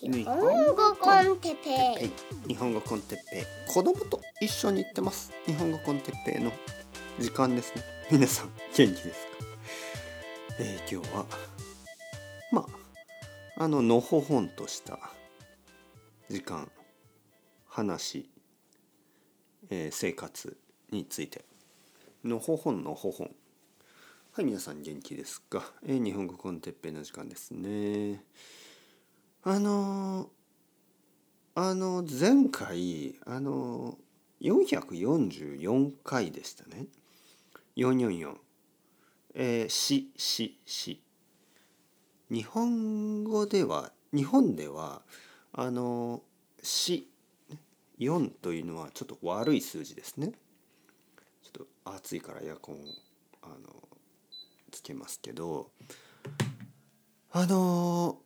日本語。コンテッペイ日本語コンテッペ。イ子供と一緒に行ってます。日本語コンテッペイの時間ですね。皆さん元気ですか、えー、今日はまああののほほんとした時間話、えー、生活について。のほほんのほほん。はい皆さん元気ですか、えー、日本語コンテッペイの時間ですねあのあの前回あの444回でしたね。444えー、ししし。日本語では日本ではあのし4というのはちょっと悪い数字ですね。ちょっと暑いからエアコンをあのつけますけど。あの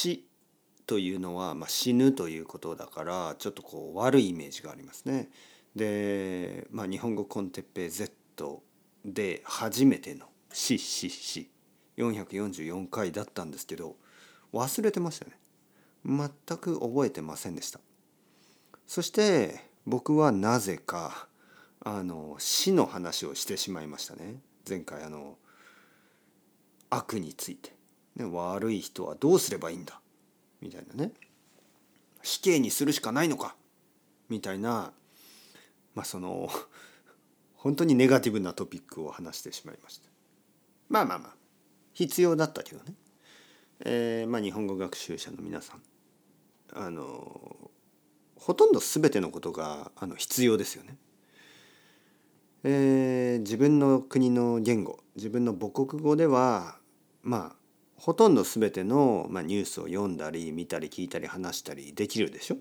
死というのは、まあ、死ぬということだからちょっとこう悪いイメージがありますね。で、まあ、日本語コンテッペイ Z で初めての「死死死」444回だったんですけど忘れてましたね。全く覚えてませんでした。そして僕はなぜかあの死の話をしてしまいましたね。前回あの悪について。ね、悪い人はどうすればいいんだ？みたいなね。死刑にするしかないのか？みたいなまあその本当にネガティブなトピックを話してしまいました。まあまあまあ必要だったけどね、えー、まあ日本語学習者の皆さんあのほとんど全てのことがあの必要ですよね。えー、自分の国の言語自分の母国語ではまあほとんど全ての、まあ、ニュースを読んだり見たり聞いたり話したりできるでしょ？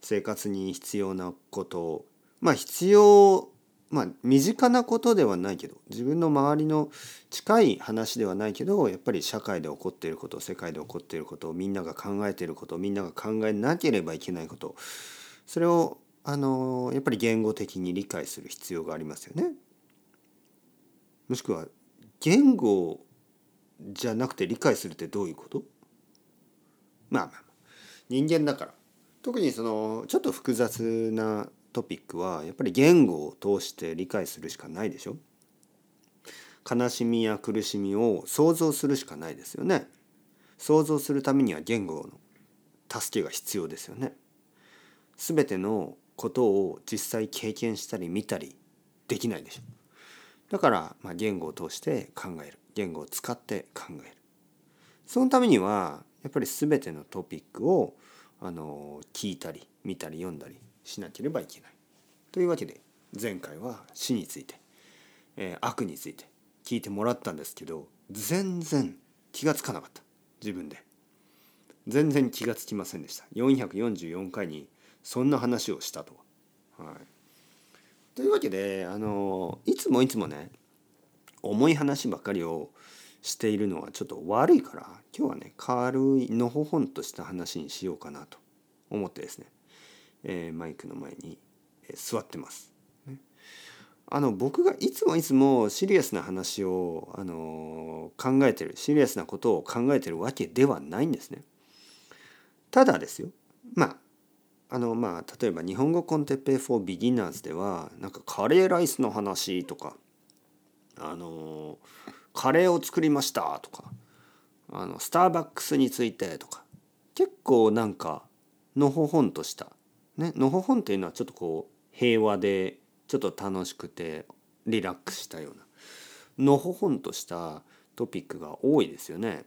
生活に必要なこと。をまあ必要まあ身近なことではないけど自分の周りの近い話ではないけどやっぱり社会で起こっていること世界で起こっていることみんなが考えていることみんなが考えなければいけないこと。それをあのやっぱり言語的に理解する必要がありますよね。もしくは言語じゃなくて理解するってどういうこと？まあまあ人間だから。特にそのちょっと複雑なトピックはやっぱり言語を通して理解するしかないでしょ？悲しみや苦しみを想像するしかないですよね。想像するためには言語の助けが必要ですよね。全てのことを実際経験したり見たりできないでしょ。だから、まあ、言語を通して考える。言語を使って考えるそのためにはやっぱり全てのトピックをあの聞いたり見たり読んだりしなければいけない。というわけで前回は死について、えー、悪について聞いてもらったんですけど全然気がつかなかった自分で。全然気がつきませんでした。444回にそんな話をしたとは。はい、というわけであのいつもいつもね重い話ばっかりをしているのはちょっと悪いから今日はね軽いのほほんとした話にしようかなと思ってですね、えー、マイクの前に、え座ってます。ね、あの僕がいつもいつもシリアスな話を、あのー、考えてるシリアスなことを考えてるわけではないんですね。ただですよまああのまあ例えば日本語 con テッペイ for beginners ではなんかカレーライスの話とかあのカレーを作りましたとかあのスターバックスについてとか結構なんかのほほんとしたねのほほんっていうのはちょっとこう平和でちょっと楽しくてリラックスしたようなのほほんとしたトピックが多いですよね。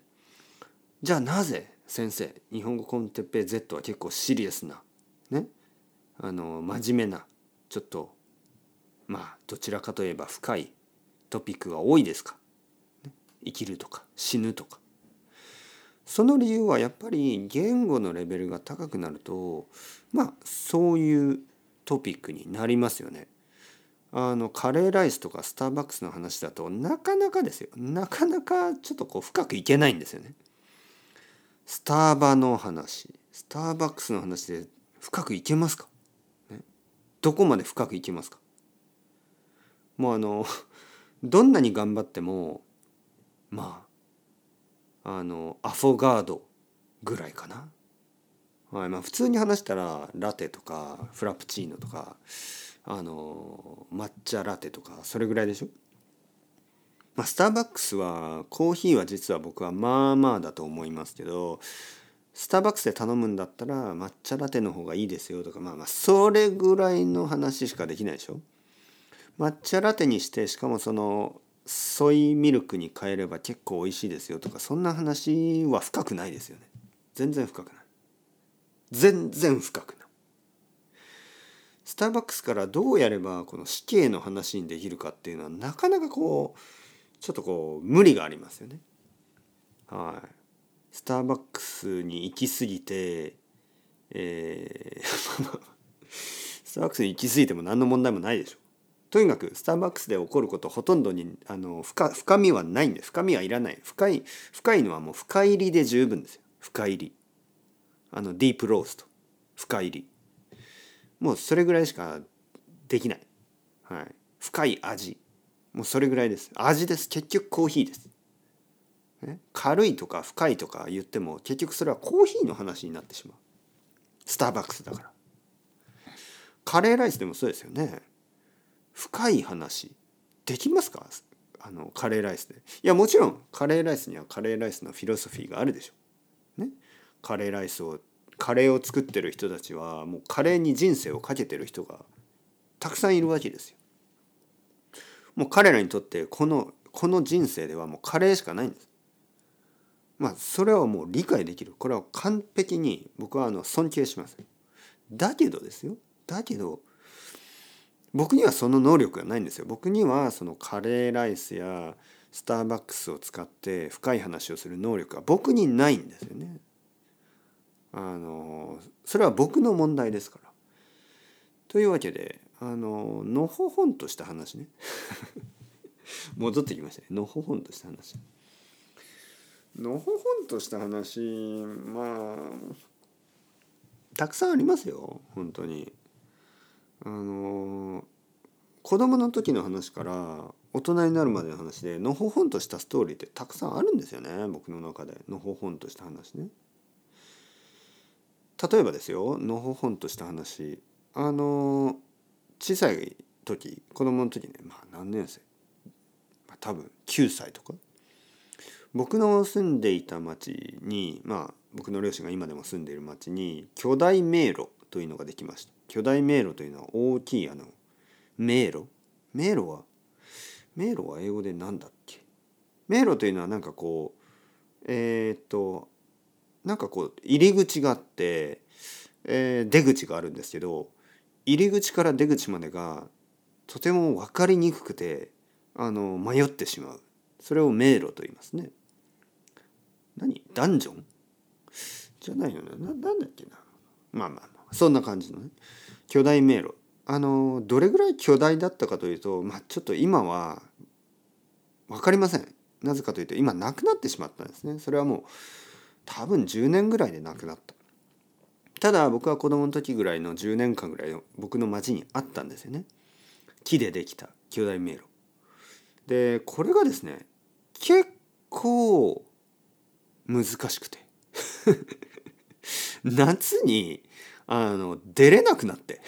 じゃあなぜ先生日本語コンテッペイ Z は結構シリアスなねあの真面目なちょっとまあどちらかといえば深いトピックが多いですか？生きるとか死ぬとか。その理由はやっぱり言語のレベルが高くなるとまあそういうトピックになりますよね。あのカレーライスとかスターバックスの話だとなかなかですよ。なかなかちょっとこう深くいけないんですよね。スターバの話スターバックスの話で深くいけますか、ね、どこまで深くいけますか？もうあのどんなに頑張ってもまああのアフォガードぐらいかな。はいまあ、普通に話したらラテとかフラプチーノとかあの抹茶ラテとかそれぐらいでしょ。まあ、スターバックスはコーヒーは実は僕はまあまあだと思いますけどスターバックスで頼むんだったら抹茶ラテの方がいいですよとかまあまあそれぐらいの話しかできないでしょ。抹茶ラテにしてしかもそのソイミルクに変えれば結構美味しいですよとかそんな話は深くないですよね。全然深くない。全然深くない。スターバックスからどうやればこの死刑の話にできるかっていうのはなかなかこうちょっとこう無理がありますよね。はい。スターバックスに行き過ぎて、えー スターバックスに行き過ぎても何の問題もないでしょ。とにかくスターバックスで起こることほとんどにあの深深みはないんです。深みはいらない。深い深いのはもう深入りで十分ですよ。深入り。あのディープロースト。深入りもうそれぐらいしかできない、はい、深い味。もうそれぐらいです。味です。結局コーヒーです、ね、軽いとか深いとか言っても結局それはコーヒーの話になってしまう。スターバックスだから。カレーライスでもそうですよね。深い話できますか？あのカレーライスで。いやもちろんカレーライスにはカレーライスのフィロソフィーがあるでしょ。ね？カレーライスをカレーを作ってる人たちはもうカレーに人生をかけてる人がたくさんいるわけですよ。もう彼らにとってこのこの人生ではもうカレーしかないんです。まあそれはもう理解できる。これは完璧に僕はあの尊敬します。だけどですよ。だけど僕にはその能力がないんですよ。僕にはそのカレーライスやスターバックスを使って深い話をする能力が僕にないんですよね。あのそれは僕の問題ですから。というわけであののほほんとした話ね 戻ってきましたねのほほんとした話のほほんとした話まあたくさんありますよ本当にあの子供の時の話から大人になるまでの話でのほほんとしたストーリーってたくさんあるんですよね僕の中で。のほほんとした話ね。例えばですよのほほんとした話。あの小さい時子供の時ねまあ何年生、まあ、多分9歳とか。僕の住んでいた町にまあ僕の両親が今でも住んでいる町に巨大迷路というのができました。巨大迷路というのは大きいあの迷路？迷路は？迷路は英語で何だっけ？迷路というのはなんかこうえー、っとなんかこう入り口があって、えー、出口があるんですけど入り口から出口までがとても分かりにくくてあの迷ってしまう。それを迷路と言いますね。何？ダンジョン？じゃないよね。ななんだっけな。まあまあ。そんな感じのね。巨大迷路。あのどれぐらい巨大だったかというとまあちょっと今は分かりません。なぜかというと今なくなってしまったんですね。それはもう多分10年ぐらいでなくなった。ただ僕は子供の時ぐらいの10年間ぐらいの僕の町にあったんですよね。木でできた巨大迷路。でこれがですね結構難しくて。夏にあの出れなくなって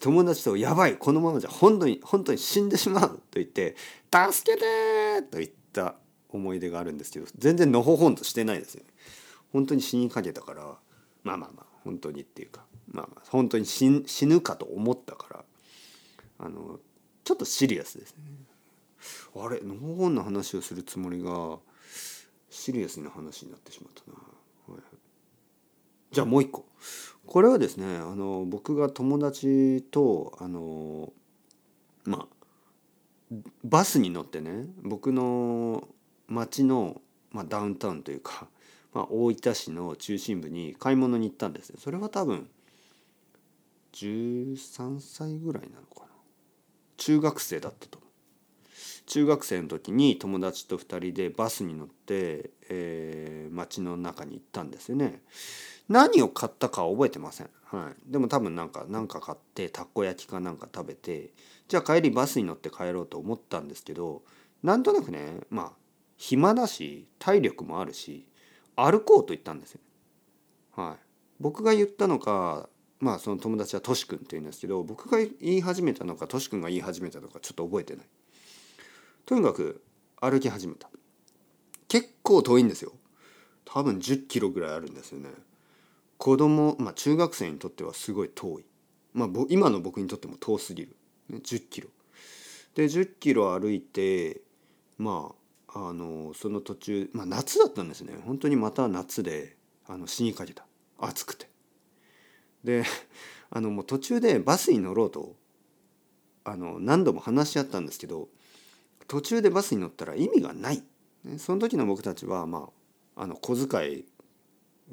友達と「やばいこのままじゃ本当に本当に死んでしまう」と言って「助けて!」と言った思い出があるんですけど全然のほほんとしてないですよね。本当に死にかけたからまあまあまあ本当にっていうかまあまあ本当に死ぬかと思ったからあのちょっとシリアスですね。あれのほほんの話をするつもりがシリアスな話になってしまったな。はい、じゃあもう一個。これはですねあの僕が友達とあのまあバスに乗ってね僕の町の、まあ、ダウンタウンというかまあ、大分市の中心部に買い物に行ったんですそれは多分13歳ぐらいなのかな。中学生だったと中学生の時に友達と2人でバスに乗って、えー、街の中に行ったんですよね。何を買ったかは覚えてません、はい、でも多分なんか何か買ってたこ焼きかなんか食べてじゃあ帰りバスに乗って帰ろうと思ったんですけどなんとなくねまあ暇だし体力もあるし歩こうと言ったんですよ。はい、僕が言ったのかまあその友達はトシ君って言うんですけど僕が言い始めたのかトシ君が言い始めたのかちょっと覚えてない。とにかく歩き始めた。結構遠いんですよ。多分10キロぐらいあるんですよね。子供まあ中学生にとってはすごい遠い。まあ今の僕にとっても遠すぎる。ね、10キロ。で10キロ歩いてまああのその途中、まあ、夏だったんですね本当にまた夏であの死にかけた暑くてであのもう途中でバスに乗ろうとあの何度も話し合ったんですけど途中でバスに乗ったら意味がない、ね、その時の僕たちはまああの小遣い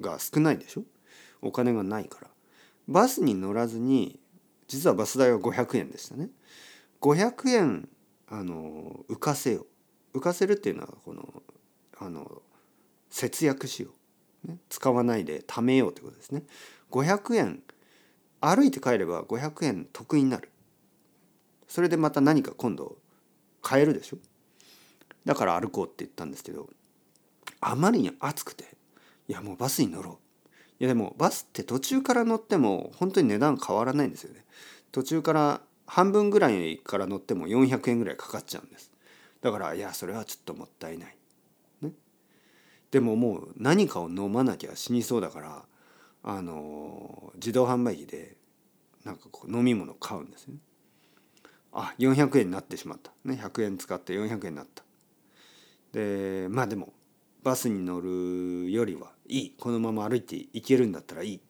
が少ないでしょお金がないから。バスに乗らずに実はバス代は500円でしたね。500円あの浮かせよ。う浮かせるっていうのはこのあの節約しよう、ね、使わないで貯めようってことですね。500円歩いて帰れば500円得になる。それでまた何か今度買えるでしょ？だから歩こうって言ったんですけどあまりに暑くていやもうバスに乗ろう。いやでもバスって途中から乗っても本当に値段変わらないんですよね。途中から半分ぐらいから乗っても400円ぐらいかかっちゃうんです。だからいやそれはちょっともったいない、ね、でももう何かを飲まなきゃ死にそうだからあの自動販売機でなんかこう飲み物買うんですね。あ400円になってしまった、ね、100円使って400円になった。でまあでもバスに乗るよりはいい。このまま歩いて行けるんだったらいい。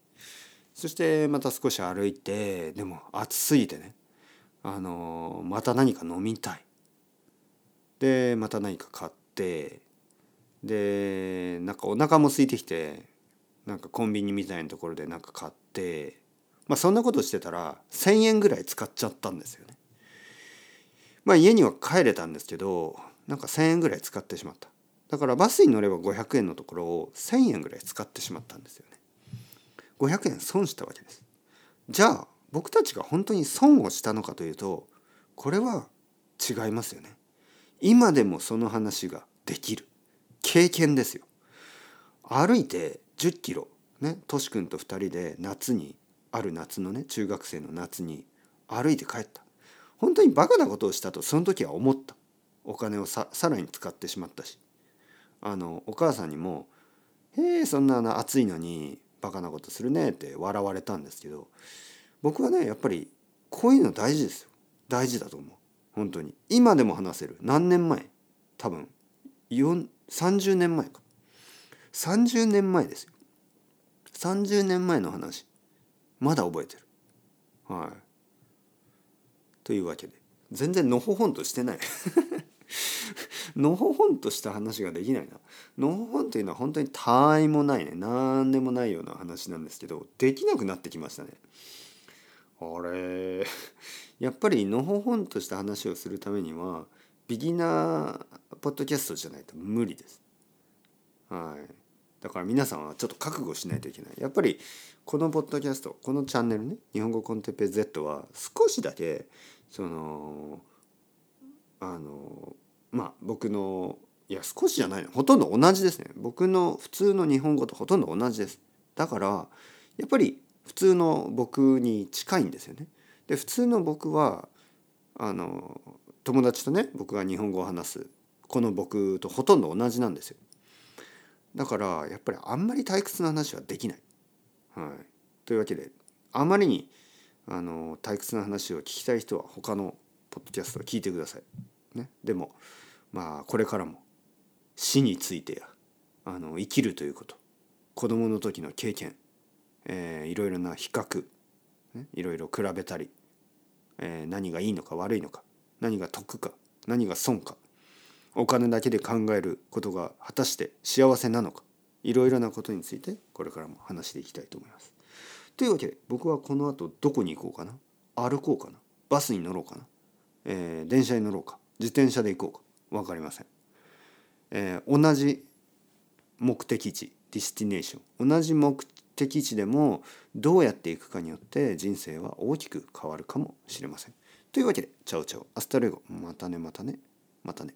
そしてまた少し歩いてでも暑すぎてね。あのまた何か飲みたい。でまた何か買って。でなんかお腹も空いてきてなんかコンビニみたいなところでなんか買って。まあそんなことしてたら1,000円ぐらい使っちゃったんですよね。まあ家には帰れたんですけどなんか1,000円ぐらい使ってしまった。だからバスに乗れば500円のところを1,000円ぐらい使ってしまったんですよね。500円損したわけです。じゃあ僕たちが本当に損をしたのかというとこれは違いますよね。今でもその話ができる経験ですよ。歩いて10キロねとし君と2人で夏にある夏のね中学生の夏に歩いて帰った本当にバカなことをしたとその時は思ったお金をささらに使ってしまったしあのお母さんにも「へえそんな暑いのにバカなことするね」って笑われたんですけど僕はねやっぱりこういうの大事ですよ。大事だと思う。本当に。今でも話せる。何年前？多分。30年前か。30年前ですよ。30年前の話。まだ覚えてる。はい。というわけで。全然のほほんとしてない。のほほんとした話ができないなのほほんというのは本当に他愛もないね何でもないような話なんですけどできなくなってきましたねあれ やっぱりのほほんとした話をするためにはビギナーポッドキャストじゃないと無理です。はい。だから皆さんはちょっと覚悟しないといけない。やっぱりこのポッドキャストこのチャンネルね日本語コンテッペ Z は少しだけそのあのまあ僕のいや少しじゃないほとんど同じですね僕の普通の日本語とほとんど同じですだからやっぱり普通の僕に近いんですよね。で普通の僕はあの友達とね僕が日本語を話すこの僕とほとんど同じなんですよ。だからやっぱりあんまり退屈な話はできない。はい、というわけであまりにあの退屈な話を聞きたい人は他のポッドキャストを聞いてください。ね、でもまあこれからも死についてやあの生きるということ。子供の時の経験。えー、いろいろな比較、ね、いろいろ比べたり、えー、何がいいのか悪いのか。何が得か。何が損か。お金だけで考えることが果たして幸せなのか。いろいろなことについてこれからも話していきたいと思います。というわけで僕はこの後どこに行こうかな。歩こうかな。バスに乗ろうかな、えー、電車に乗ろうか。自転車で行こうか分かりません。えー、同じ目的地 destination 同じ目的地でもどうやっていくかによって人生は大きく変わるかもしれません。というわけで、 ciao ciao、 hasta luego、またねまたね、またね。